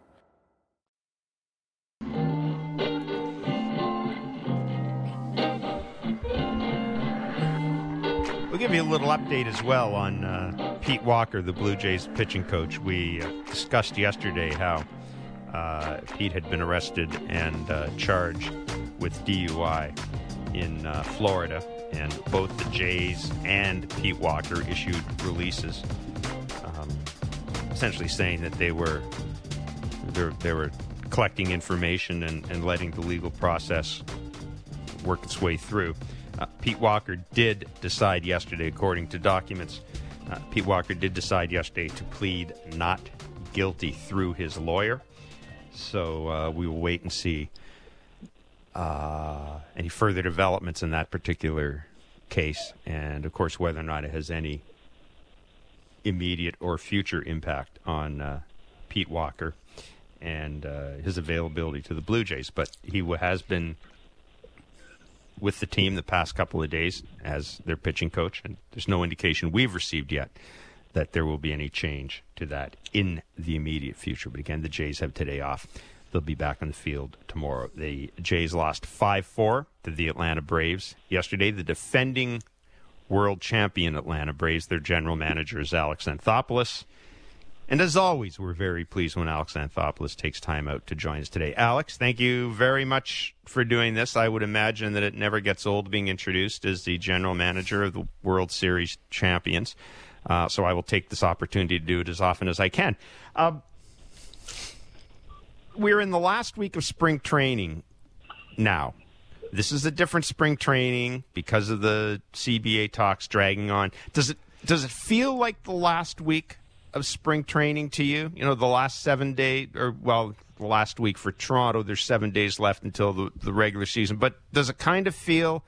Give you a little update as well on uh, Pete Walker, the Blue Jays pitching coach. We uh, discussed yesterday how uh, Pete had been arrested and uh, charged with DUI in uh, Florida, and both the Jays and Pete Walker issued releases, um, essentially saying that they were they were, they were collecting information and, and letting the legal process work its way through. Uh, Pete Walker did decide yesterday, according to documents, uh, Pete Walker did decide yesterday to plead not guilty through his lawyer. So uh, we will wait and see uh, any further developments in that particular case, and of course, whether or not it has any immediate or future impact on uh, Pete Walker and his availability to the Blue Jays. But he has been with the team the past couple of days as their pitching coach, and there's no indication we've received yet that there will be any change to that in the immediate future. But again, the Jays have today off. They'll be back on the field tomorrow. The Jays lost 5 4 to the Atlanta Braves yesterday. The defending world champion Atlanta Braves, their general manager is Alex Anthopoulos. And as always, we're very pleased when Alex Anthopoulos takes time out to join us today. Alex, thank you very much for doing this. I would imagine that it never gets old being introduced as the general manager of the World Series champions. Uh, so I will take this opportunity to do it as often as I can. Uh, we're in the last week of spring training now. This is a different spring training because of the CBA talks dragging on. Does it does it feel like the last week of spring training to you? You know, the last seven days, or well, the last week for Toronto, there's seven days left until the, the regular season. But does it kind of feel,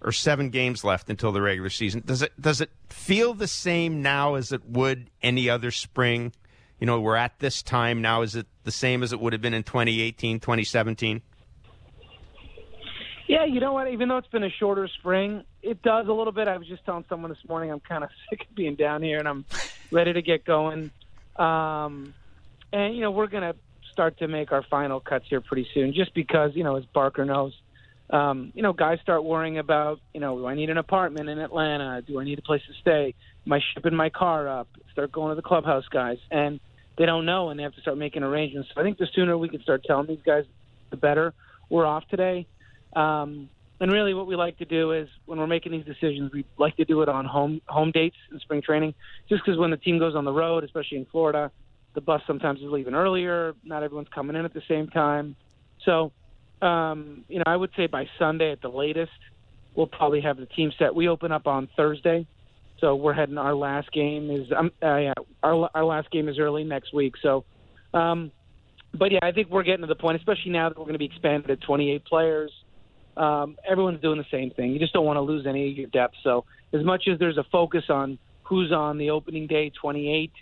or seven games left until the regular season? Does it does it feel the same now as it would any other spring? You know, we're at this time now. Is it the same as it would have been in 2018, 2017?
Yeah, you know what? Even though it's been a shorter spring, it does a little bit. I was just telling someone this morning I'm kind of sick of being down here, and I'm ready to get going. Um, and you know, we're gonna start to make our final cuts here pretty soon, just because you know, as Barker knows, um, you know, guys start worrying about, you know, do I need an apartment in Atlanta? Do I need a place to stay? Am I shipping my car up? Start going to the clubhouse guys, and they don't know, and they have to start making arrangements. So I think the sooner we can start telling these guys, the better. We're off today. Um, and really, what we like to do is when we're making these decisions, we like to do it on home home dates in spring training, just because when the team goes on the road, especially in Florida, the bus sometimes is leaving earlier. Not everyone's coming in at the same time. So, um, you know, I would say by Sunday at the latest, we'll probably have the team set. We open up on Thursday, so we're heading. Our last game is um, uh, yeah, our our last game is early next week. So, um, but yeah, I think we're getting to the point, especially now that we're going to be expanded to 28 players. Um, everyone's doing the same thing. You just don't want to lose any of your depth. So, as much as there's a focus on who's on the opening day, 28,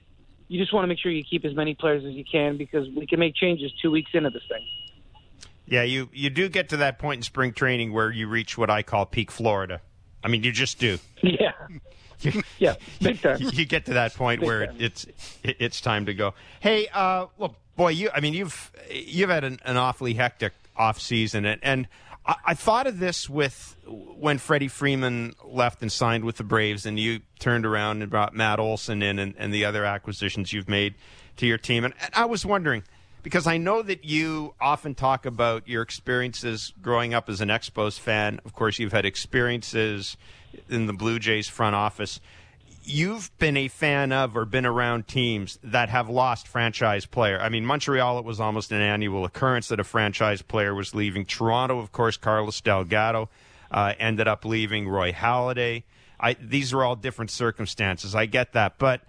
you just want to make sure you keep as many players as you can because we can make changes two weeks into this thing.
Yeah, you you do get to that point in spring training where you reach what I call peak Florida. I mean, you just do.
Yeah. yeah, big time.
You get to that point
Big
where
time.
it's it's time to go. Hey, uh, well, boy, you. I mean, you've you've had an, an awfully hectic off season, and, and I, I thought of this with when Freddie Freeman left and signed with the Braves, and you turned around and brought Matt Olson in, and, and the other acquisitions you've made to your team, and, and I was wondering. Because I know that you often talk about your experiences growing up as an Expos fan. Of course, you've had experiences in the Blue Jays front office you've been a fan of or been around teams that have lost franchise player. I mean, Montreal, it was almost an annual occurrence that a franchise player was leaving. Toronto, of course, Carlos Delgado uh, ended up leaving. Roy Halladay. I, these are all different circumstances. I get that, but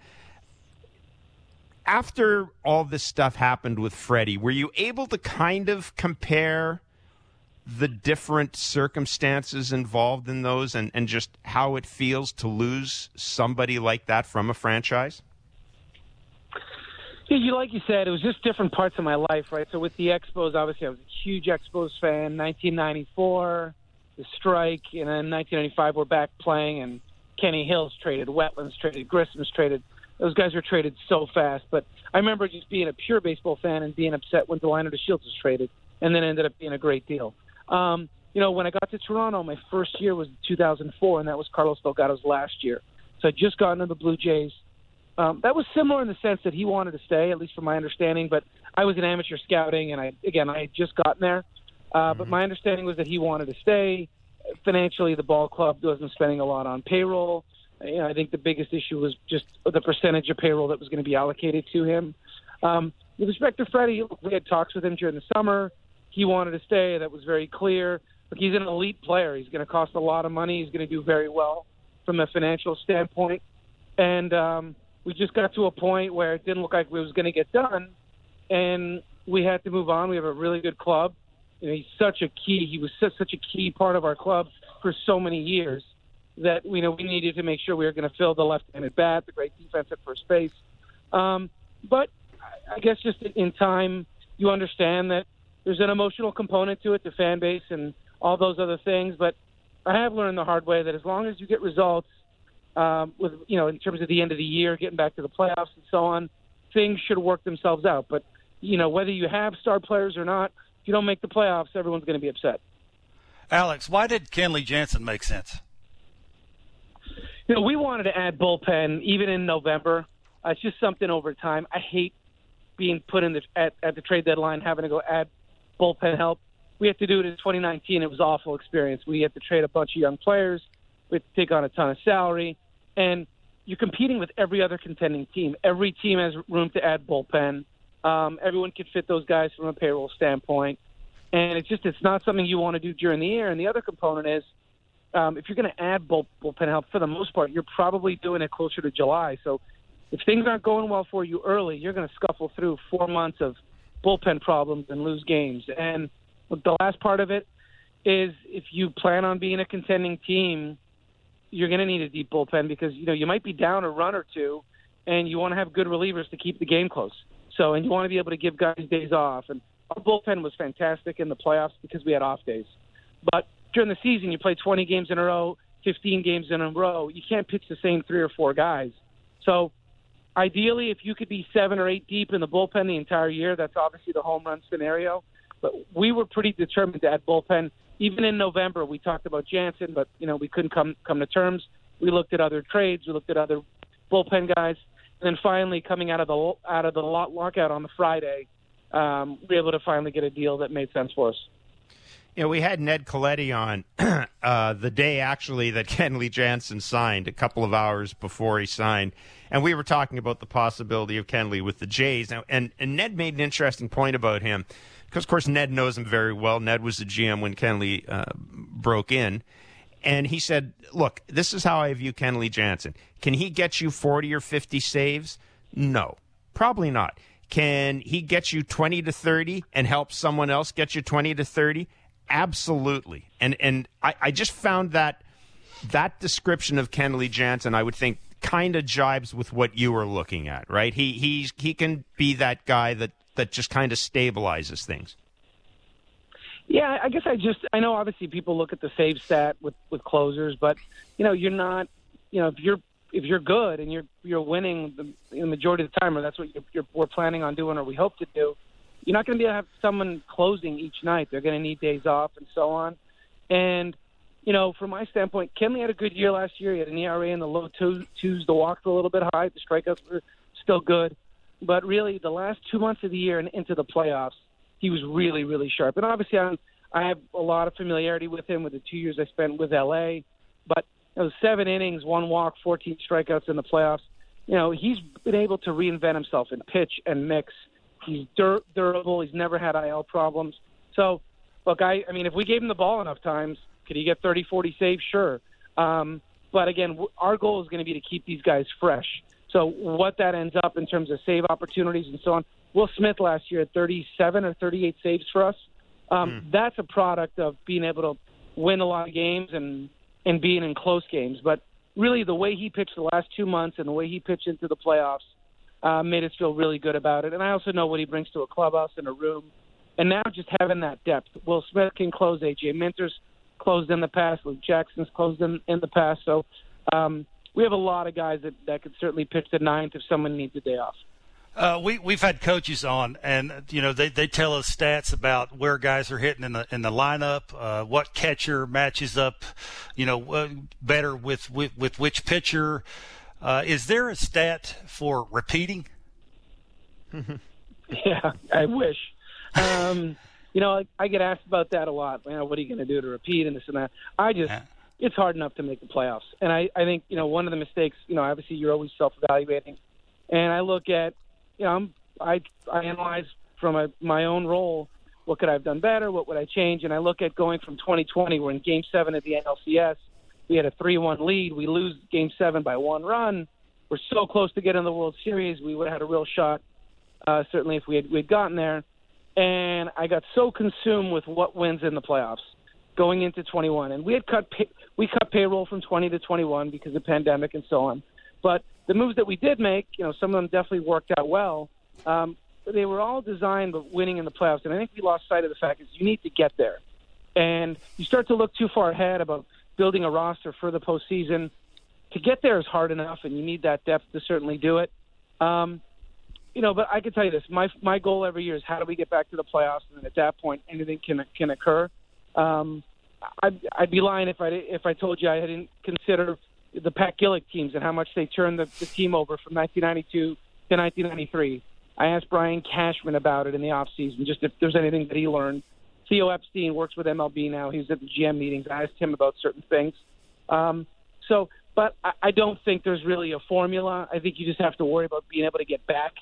after all this stuff happened with Freddie, were you able to kind of compare? The different circumstances involved in those and, and just how it feels to lose somebody like that from a franchise?
Yeah, you like you said, it was just different parts of my life, right? So with the Expos, obviously, I was a huge Expos fan. 1994, the strike, and then 1995, we're back playing, and Ken Hill's traded, Wetteland's traded, Grissom's traded. Those guys were traded so fast. But I remember just being a pure baseball fan and being upset when Delino DeShields was traded, and then ended up being a great deal. Um, you know, when I got to Toronto, my first year was 2004, and that was Carlos Delgado's last year. So I just got into the Blue Jays. Um, that was similar in the sense that he wanted to stay, at least from my understanding. But I was in amateur scouting, and I again I had just gotten there. Uh, But my understanding was that he wanted to stay. Financially, the ball club wasn't spending a lot on payroll. You know, I think the biggest issue was just the percentage of payroll that was going to be allocated to him. Um, with respect to Freddie, we had talks with him during the summer. He wanted to stay. That was very clear. He's an elite player. He's going to cost a lot of money. He's going to do very well from a financial standpoint. And um, we just got to a point where it didn't look like it was going to get done, and we had to move on. We have a really good club. You know, he's such a key. He was such, a key part of our club for so many years that you know we needed to make sure we were going to fill the left-handed bat, the great defense at first base. Um, but I guess just in time, you understand that there's an emotional component to it, the fan base, and all those other things. But I have learned the hard way that as long as you get results, um, with you know, in terms of the end of the year, getting back to the playoffs and so on, things should work themselves out. But you know, whether you have star players or not, if you don't make the playoffs, everyone's going to be upset.
Alex, why did Kenley Jansen make sense?
You know, we wanted to add bullpen even in November. Uh, it's just something over time. I hate being put in the at, at the trade deadline having to go add bullpen help. We had to do it in 2019. It was awful experience. We had to trade a bunch of young players. We had to take on a ton of salary, and you're competing with every other contending team. Every team has room to add bullpen. Um, everyone can fit those guys from a payroll standpoint, and it's just it's not something you want to do during the year. And the other component is um, if you're going to add bull, bullpen help, for the most part, you're probably doing it closer to July. So if things aren't going well for you early, you're going to scuffle through four months of bullpen problems and lose games. And look, the last part of it is if you plan on being a contending team, you're going to need a deep bullpen because you know you might be down a run or two, and you want to have good relievers to keep the game close. So, and you want to be able to give guys days off. And our bullpen was fantastic in the playoffs because we had off days. But during the season, you play 20 games in a row, 15 games in a row. You can't pitch the same three or four guys. So, ideally, if you could be seven or eight deep in the bullpen the entire year, that's obviously the home run scenario. But we were pretty determined to add bullpen. Even in November, we talked about Jansen, but you know we couldn't come come to terms. We looked at other trades. We looked at other bullpen guys, and then finally, coming out of the out of the lock- lockout on the Friday, um, we were able to finally get a deal that made sense for us.
You know, we had Ned Colletti on uh, the day actually that Kenley Jansen signed, a couple of hours before he signed, and we were talking about the possibility of Kenley with the Jays. Now, and, and Ned made an interesting point about him because, of course, Ned knows him very well. Ned was the GM when Kenley uh, broke in. And he said, Look, this is how I view Kenley Jansen. Can he get you 40 or 50 saves? No, probably not. Can he get you 20 to 30 and help someone else get you 20 to 30? Absolutely. And and I, I just found that that description of Kenley Jansen, I would think, kind of jibes with what you were looking at, right? He he's he can be that guy that that just kind of stabilizes things.
Yeah, I guess I just I know obviously people look at the save stat with with closers, but you know you're not you know if you're if you're good and you're you're winning the, the majority of the time, or that's what you're, you're, we're planning on doing, or we hope to do, you're not going to be able to have someone closing each night. They're going to need days off and so on. And you know, from my standpoint, Kenley had a good year last year. He had an ERA in the low two, twos. The walks were a little bit high. The strikeouts were still good. But really, the last two months of the year and into the playoffs, he was really, really sharp. And obviously, I'm, I have a lot of familiarity with him with the two years I spent with LA. But know, seven innings, one walk, 14 strikeouts in the playoffs. You know, he's been able to reinvent himself in pitch and mix. He's dur- durable. He's never had IL problems. So, look, I, I mean, if we gave him the ball enough times, could he get 30, 40 saves? Sure. Um, but again, our goal is going to be to keep these guys fresh. So what that ends up in terms of save opportunities and so on. Will Smith last year at 37 or 38 saves for us. Um, mm. That's a product of being able to win a lot of games and and being in close games. But really, the way he pitched the last two months and the way he pitched into the playoffs uh, made us feel really good about it. And I also know what he brings to a clubhouse and a room. And now just having that depth. Will Smith can close. AJ Minter's closed in the past. Luke Jackson's closed in in the past. So um, we have a lot of guys that that could certainly pitch the ninth if someone needs a day off.
Uh, we we've had coaches on, and you know they, they tell us stats about where guys are hitting in the in the lineup, uh, what catcher matches up, you know, uh, better with, with with which pitcher. Uh, is there a stat for repeating?
yeah, I wish. Um, you know, I, I get asked about that a lot. You know, what are you going to do to repeat and this and that? I just, yeah. it's hard enough to make the playoffs. And I, I think, you know, one of the mistakes, you know, obviously you're always self-evaluating. And I look at, you know, I'm, I, I analyze from a, my own role, what could I have done better? What would I change? And I look at going from 2020, we're in game seven of the NLCS. We had a 3-1 lead. We lose game seven by one run. We're so close to getting the World Series. We would have had a real shot, uh, certainly if we had, we'd gotten there and I got so consumed with what wins in the playoffs going into 21. And we had cut pay, we cut payroll from 20 to 21 because of the pandemic and so on. But the moves that we did make, you know, some of them definitely worked out well. Um, they were all designed but winning in the playoffs, and I think we lost sight of the fact is you need to get there, and you start to look too far ahead about building a roster for the postseason. To get there is hard enough, and you need that depth to certainly do it. Um, you know, but I can tell you this: my my goal every year is how do we get back to the playoffs, and at that point, anything can can occur. Um, I'd, I'd be lying if I if I told you I didn't consider the Pat Gillick teams and how much they turned the, the team over from 1992 to 1993. I asked Brian Cashman about it in the off season, just if there's anything that he learned. Theo Epstein works with MLB now. He's at the GM meetings. I asked him about certain things. Um, so, but I, I don't think there's really a formula. I think you just have to worry about being able to get back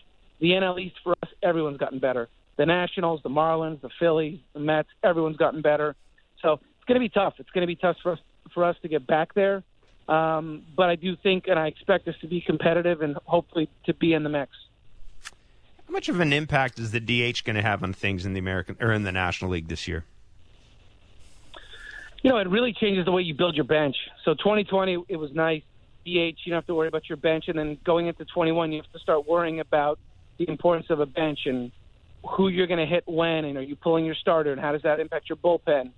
the NL East for us, everyone's gotten better. The Nationals, the Marlins, the Phillies, the Mets, everyone's gotten better. So it's going to be tough. It's going to be tough for us for us to get back there. Um, but I do think, and I expect us to be competitive and hopefully to be in the mix.
How much of an impact is the DH going to have on things in the American or in the National League this year?
You know, it really changes the way you build your bench. So 2020, it was nice. DH, you don't have to worry about your bench, and then going into 21, you have to start worrying about the importance of a bench and who you're going to hit when, and are you pulling your starter, and how does that impact your bullpen,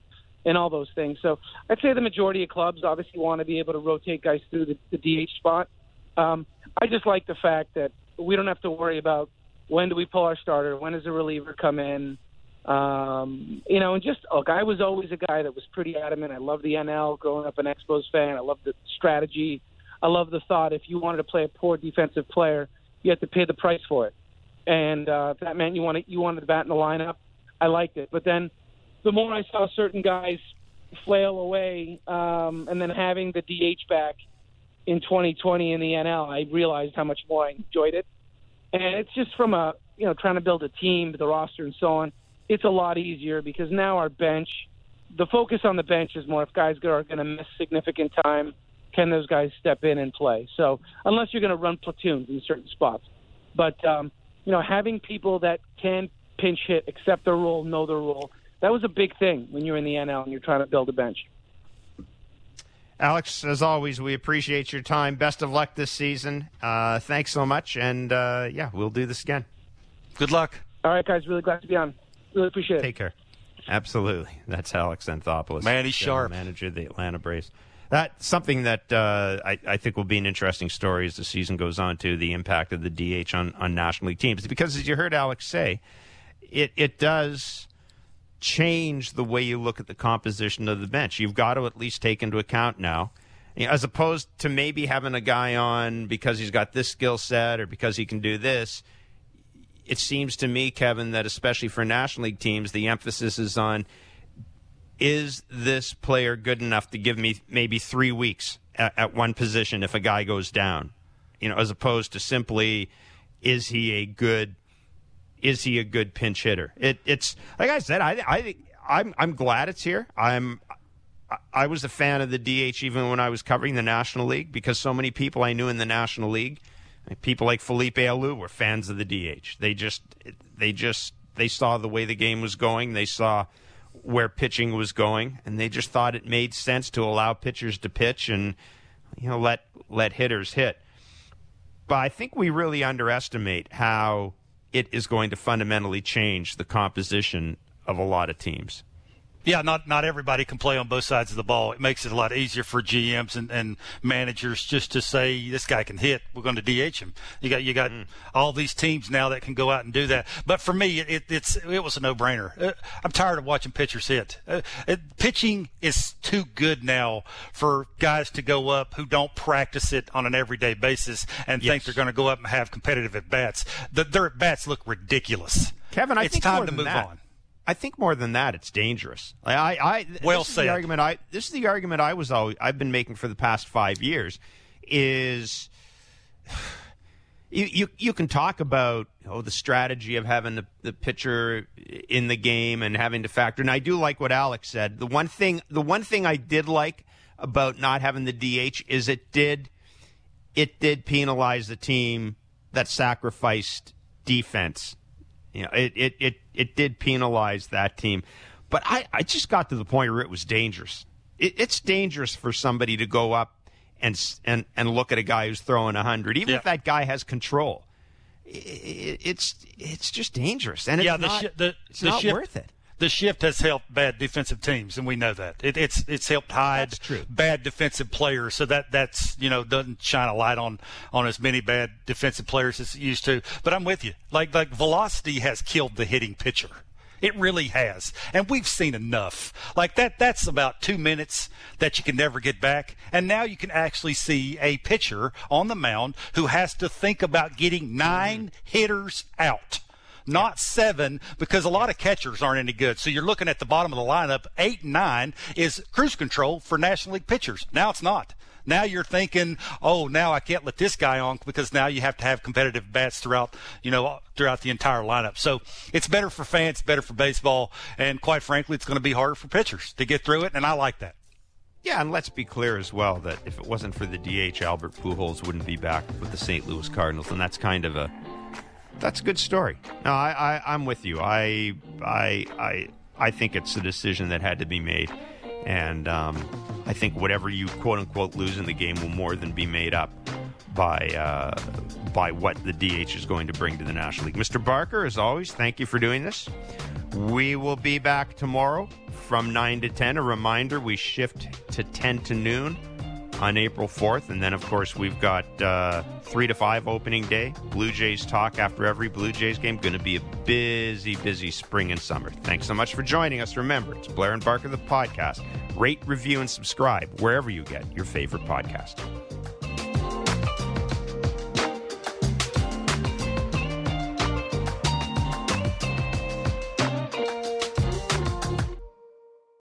and all those things. So I'd say the majority of clubs obviously want to be able to rotate guys through the, the DH spot. Um, I just like the fact that we don't have to worry about when do we pull our starter, when does a reliever come in. Um, you know, and just look, I was always a guy that was pretty adamant. I love the NL, growing up an Expos fan. I love the strategy. I love the thought if you wanted to play a poor defensive player, you have to pay the price for it and uh, if that meant you wanted you wanted the bat in the lineup, I liked it. But then the more I saw certain guys flail away, um, and then having the DH back in 2020 in the NL, I realized how much more I enjoyed it. And it's just from a you know trying to build a team, the roster, and so on. It's a lot easier because now our bench, the focus on the bench is more if guys are going to miss significant time, can those guys step in and play? So unless you're going to run platoons in certain spots, but um, you know having people that can pinch hit, accept their role, know their role, that was a big thing when you're in the NL and you're trying to build a bench.
Alex, as always, we appreciate your time. Best of luck this season. Uh, thanks so much, and uh, yeah, we'll do this again.
Good luck.
All right, guys. Really glad to be on. Really appreciate it.
Take care. Absolutely. That's Alex Anthopoulos.
Man, he's sharp.
Manager of the Atlanta Braves. That's something that uh, I, I think will be an interesting story as the season goes on to the impact of the DH on, on National League teams. Because as you heard Alex say, it, it does change the way you look at the composition of the bench. You've got to at least take into account now, as opposed to maybe having a guy on because he's got this skill set or because he can do this. It seems to me, Kevin, that especially for National League teams, the emphasis is on is this player good enough to give me maybe three weeks at, at one position if a guy goes down, you know, as opposed to simply is he a good is he a good pinch hitter? It, it's like I said, I, I I'm I'm glad it's here. I'm I was a fan of the DH even when I was covering the National League because so many people I knew in the National League, people like Felipe Alou, were fans of the DH. They just they just they saw the way the game was going. They saw where pitching was going, and they just thought it made sense to allow pitchers to pitch and you know let let hitters hit. But I think we really underestimate how it is going to fundamentally change the composition of a lot of teams.
Yeah, not not everybody can play on both sides of the ball. It makes it a lot easier for GMs and, and managers just to say this guy can hit. We're going to DH him. You got you got mm. all these teams now that can go out and do that. But for me, it, it's it was a no brainer. Uh, I'm tired of watching pitchers hit. Uh, it, pitching is too good now for guys to go up who don't practice it on an everyday basis and yes. think they're going to go up and have competitive at bats. The, their at bats look ridiculous.
Kevin, I think
it's
think
time to move
that.
on.
I think more than that, it's dangerous. I, I, I
well
this
said.
Is the argument I this is the argument I was always I've been making for the past five years. Is you you, you can talk about oh the strategy of having the, the pitcher in the game and having to factor. And I do like what Alex said. The one thing the one thing I did like about not having the DH is it did it did penalize the team that sacrificed defense you know, it, it, it, it did penalize that team. But I, I just got to the point where it was dangerous. It, it's dangerous for somebody to go up and, and, and look at a guy who's throwing 100, even
yeah.
if that guy has control. It, it's it's just dangerous, and it's
yeah,
the,
not, the,
it's
the
not
shift,
worth it
the shift has helped bad defensive teams, and we know that. It, it's it's helped hide bad defensive players, so that that's you know doesn't shine a light on on as many bad defensive players as it used to. But I'm with you. Like like velocity has killed the hitting pitcher. It really has. And we've seen enough. Like that that's about 2 minutes that you can never get back. And now you can actually see a pitcher on the mound who has to think about getting 9 hitters out not seven, because a lot of catchers aren't any good. So you're looking at the bottom of the lineup. Eight and nine is cruise control for National League pitchers. Now it's not. Now you're thinking, oh, now I can't let this guy on because now you have to have competitive bats throughout, you know, throughout the entire lineup. So it's better for fans, better for baseball, and quite frankly, it's going to be harder for pitchers to get through it, and I like that.
Yeah, and let's be clear as well that if it wasn't for the DH, Albert Pujols wouldn't be back with the St. Louis Cardinals, and that's kind of a that's a good story. No, I, I, am with you. I, I, I, I think it's a decision that had to be made, and um, I think whatever you quote unquote lose in the game will more than be made up by uh, by what the DH is going to bring to the National League. Mr. Barker, as always, thank you for doing this. We will be back tomorrow from nine to ten. A reminder: we shift to ten to noon on April 4th. And then, of course, we've got uh, 3 to 5 opening day. Blue Jays talk after every Blue Jays game. Going to be a busy, busy spring and summer. Thanks so much for joining us. Remember, it's Blair and Barker, the podcast. Rate, review, and subscribe wherever you get your favorite podcast.